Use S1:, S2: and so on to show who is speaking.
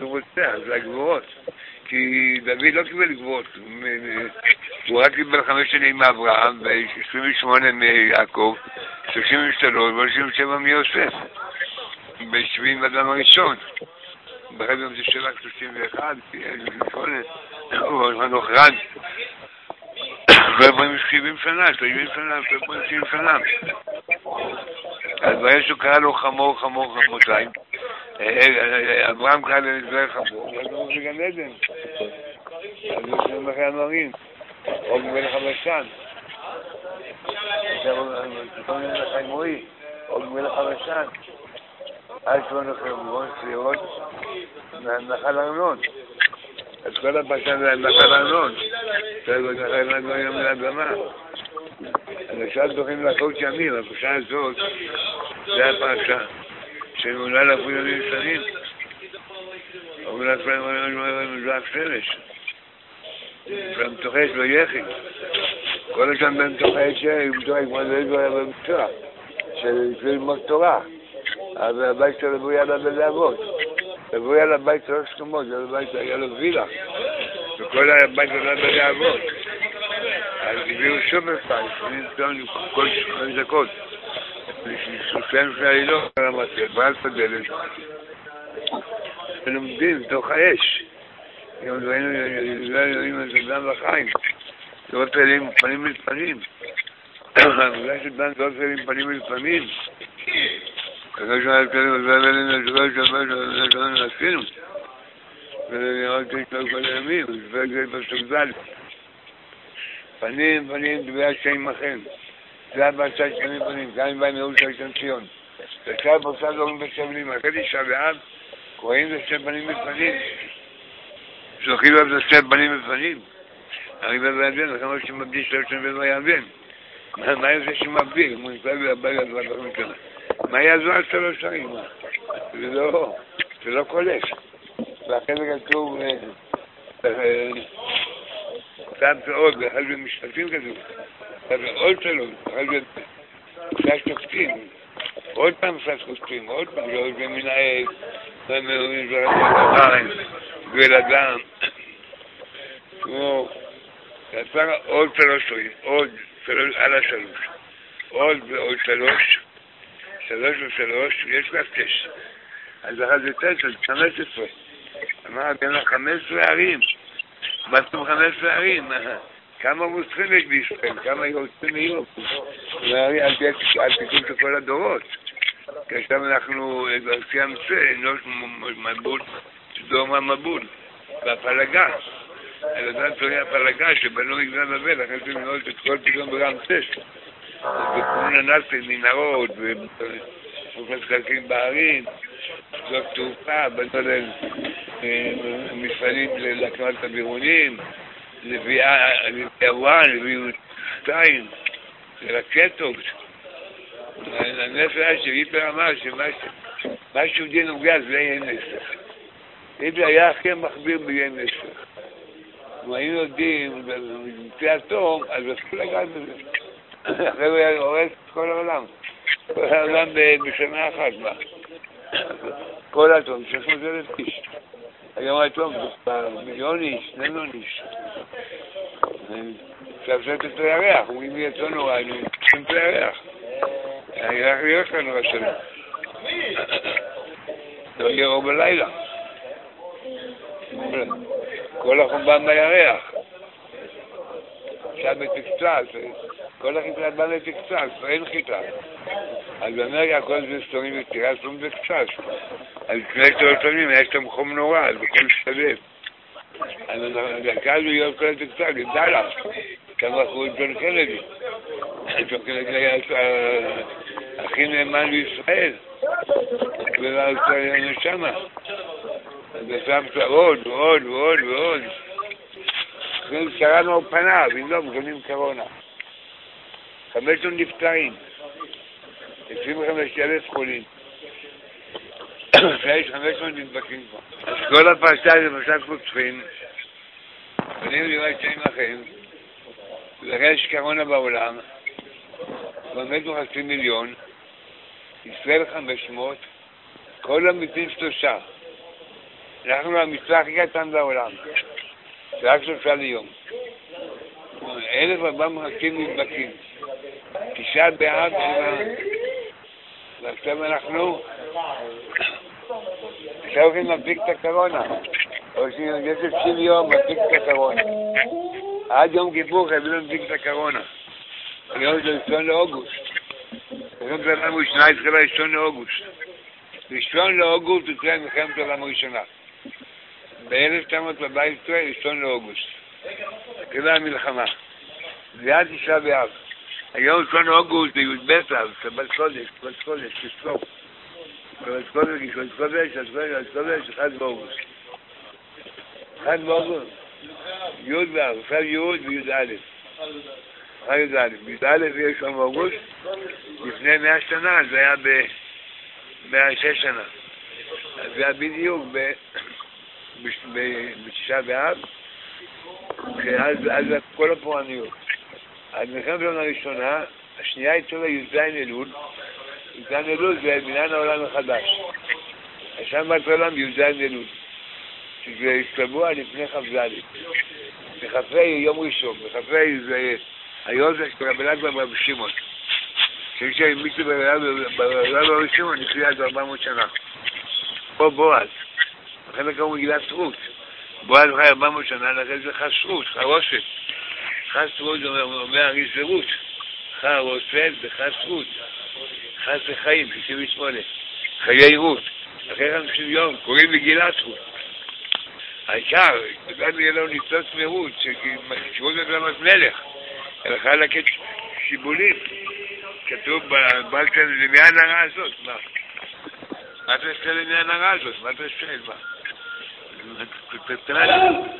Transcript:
S1: הוא רוצח, זה הגבורות. כי דוד לא קיבל גבורות, הוא רק קיבל חמש שנים מאברהם, ו-28 מיעקב, 33 ו-37 מיוסף, בשביעים אדם הראשון. בחדר זה שלך 31, 38, הוא הנוכרן. ואומרים 70 שנה, 70 שנה, 70 שנה. אז ברגע שהוא קרא לו חמור, חמור, חמורתיים, אברהם קרא לזה חמור, אז הוא בגן עדן. אז הוא שם לכם המרים, עוד מלך הבשן. עכשיו חיימורי, עוד מלך הבשן. אז כבר נחמון, סליחות, נחל ארנון. אז כל הפרשה זה נחל ארנון. נחל ארנון יום לאדמה. אז עכשיו זוכים לחוץ ימים, הפרשה הזאת, זה הפרשה. שמעולה ימים שנים. אומרים לפעמים מזרח שמש. והמתוחש לא יחי. כל השם במתוחש, הוא מתוחש כמו זה במקצוע, של ללמוד תורה. אבל הבית שלו לבוא יאללה בלהבות. לבוא יאללה בית שלוש קומות, זה הבית היה לו וילה. וכל הבית שלו בלהבות. אז הביאו בפעם, שמונים כל דקות. על המטה, בעל פדלת. ולומדים תוך האש. יום דברים, לא אלוהים על זה דם וחיים. לראות פנים, פנים אל פנים. בגלל שדם לא פנים, פנים אל פנים. ברוך הוא פנים וזה אלינו לשגור שבת ולשגור עשינו. ולראות את כל הימים, ולפרק זה פסוק ז'. פנים פנים דברי השם עמכם. זה הבעצה של פנים פנים, גם אם בא נאום של ראשון ציון. ועכשיו פרסה דורים בסבלים, אחרי תשעה באב, קוראים זה שם פנים בפנים. זוכרים לו זה שם פנים בפנים. הרי בבן, לכן מה שמבדיל שלוש שנים ולא יאבן. מה זה שמבדיל? הוא נקרא לבית על דברים כאלה. מה יעזור על שלוש שנים? זה לא, זה לא קולף. ואחרי זה כתוב, קצת ועוד, ואחרי זה משתתפים כתוב, ועוד שלוש, זה קצת שופטים, עוד פעם קצת שופטים, עוד פעם, ועוד ומנהל, ולאדם, כמו, יצא עוד שלוש שנים, עוד שלוש, על השלוש, עוד ועוד שלוש, שלוש ושלוש, יש לך שש. אז אחת זה תשע, חמש עשרה. אמר, בין החמש עשרה ערים. מצאו חמש עשרה ערים. כמה רוצחים יש בישראל? כמה יוצאים מיום? על תיקון של כל הדורות. עכשיו אנחנו, לפי המצא, אנוש מבול, סדום המבול, והפלגה. אלעזר צורי הפלגה שבנו מגדל בבל, אחרי זה מנהל את כל פתאום ברמסס. וכמו ננסים מנהרות, ומחלקים בערים, שדות תעופה, בנו להם מפעלים להקמת הבירונים, לוויאן, לוויאן שתיים, רקטות. הנפש היה שהיטלר אמר שמה שיהודי נוגע זה יהיה נסך. היטלר היה הכי מחביר ביהיה נסך. אם היינו יודעים, לפי אטום, אז אסור לגעת בזה. אחרי הוא היה הורס את כל העולם. כל העולם בשנה אחת בא. כל אטום, 600 אלף איש. היום האטום זה מיליון איש, שני מיליון איש. לעשות את הירח, אומרים לי יצא נורא, היינו צריכים את הירח. הירח ירח לנו השנה. לא יהיה אור בלילה. כל החומבן בירח. עכשיו בתקצץ, כל החיטה בא לתקצץ, אין חיטה. אז באמריקה הכל זה סתומים סתום זה קצת. אז לפני שלוש שנים יש שם חום נורא, אז הכל השתלב. אז הדקה הזו להיות כל התקצץ, לדאלאס, כמה אחוז ג'ון קנדי. ג'ון קנדי היה הכי נאמן בישראל. ולא ישראל שמה. אז שמת עוד ועוד ועוד ועוד. קראנו פניו, אם לא, מגנים קורונה. חמש מאות נפטרים. 25 אלף חולים. יש 500 נדבקים כבר. אז כל הפרשה זה פרשת חוצפין. בנים לראות שם לכם. לכן יש קורונה בעולם. כבר מתו חצי מיליון. ישראל 500. כל המתים שלושה. אנחנו המצווה הכי קטן בעולם. זה רק שלושה ליום. אלף ארבע מרקים נדבקים. תשעה באב ועכשיו אנחנו עכשיו הולכים להדביק את הקורונה. עושים יש 90 יום להדביק את הקורונה. עד יום כיפור חייבים להדביק את הקורונה. היום זה ראשון לאוגוסט. מלחמת העולם הראשונה התחילה ראשון לאוגוסט. ראשון לאוגוסט התחילה מלחמת העולם הראשונה. ב-1914, ראשון לאוגוסט. התחילה המלחמה. זה עד תשעה באב. היום ראשון לאוגוסט זה י"ב אב, שבת קודש, שבת קודש, תסלוף. שבת קודש, שבת קודש, אחד באוגוסט. אחד באוגוסט. י' באב, עכשיו י' וי"א. י"א. י"א יהיה שם באוגוסט, לפני מאה שנה, זה היה ב-106 שנה. זה היה בדיוק בתשעה באב, אז כל הפורעניות. אז מלחמת העולם הראשונה, השנייה התחילה י"ז אלול, י"ז אלול זה בניין העולם החדש. עכשיו בעולם י"ז אלול, שזה שבוע לפני כ"ז. בכ"ה יום ראשון, בכ"ה זה היום זה קבלת ברב שמעון. כשמישהו ברב רבי שמעון לפני עד 400 שנה. פה בועז, לכן קראו מגילת רות. בועז חי 400 שנה, לכן זה חסרות, חרושת. חסרות זה אומר הרי זה רות. חרושת וחסרות. חס וחיים, 68. חיי רות. אחרי 50 יום קוראים מגילת רות. העיקר, גם יהיה לנו ניצוץ מרות, שקשורות לגלמת מלך. הלכה לקט שיבולים. כתוב בבלטן למען הרע הזאת, מה? מה אתה עושה למען הרע הזאת? מה אתה עושה? מה?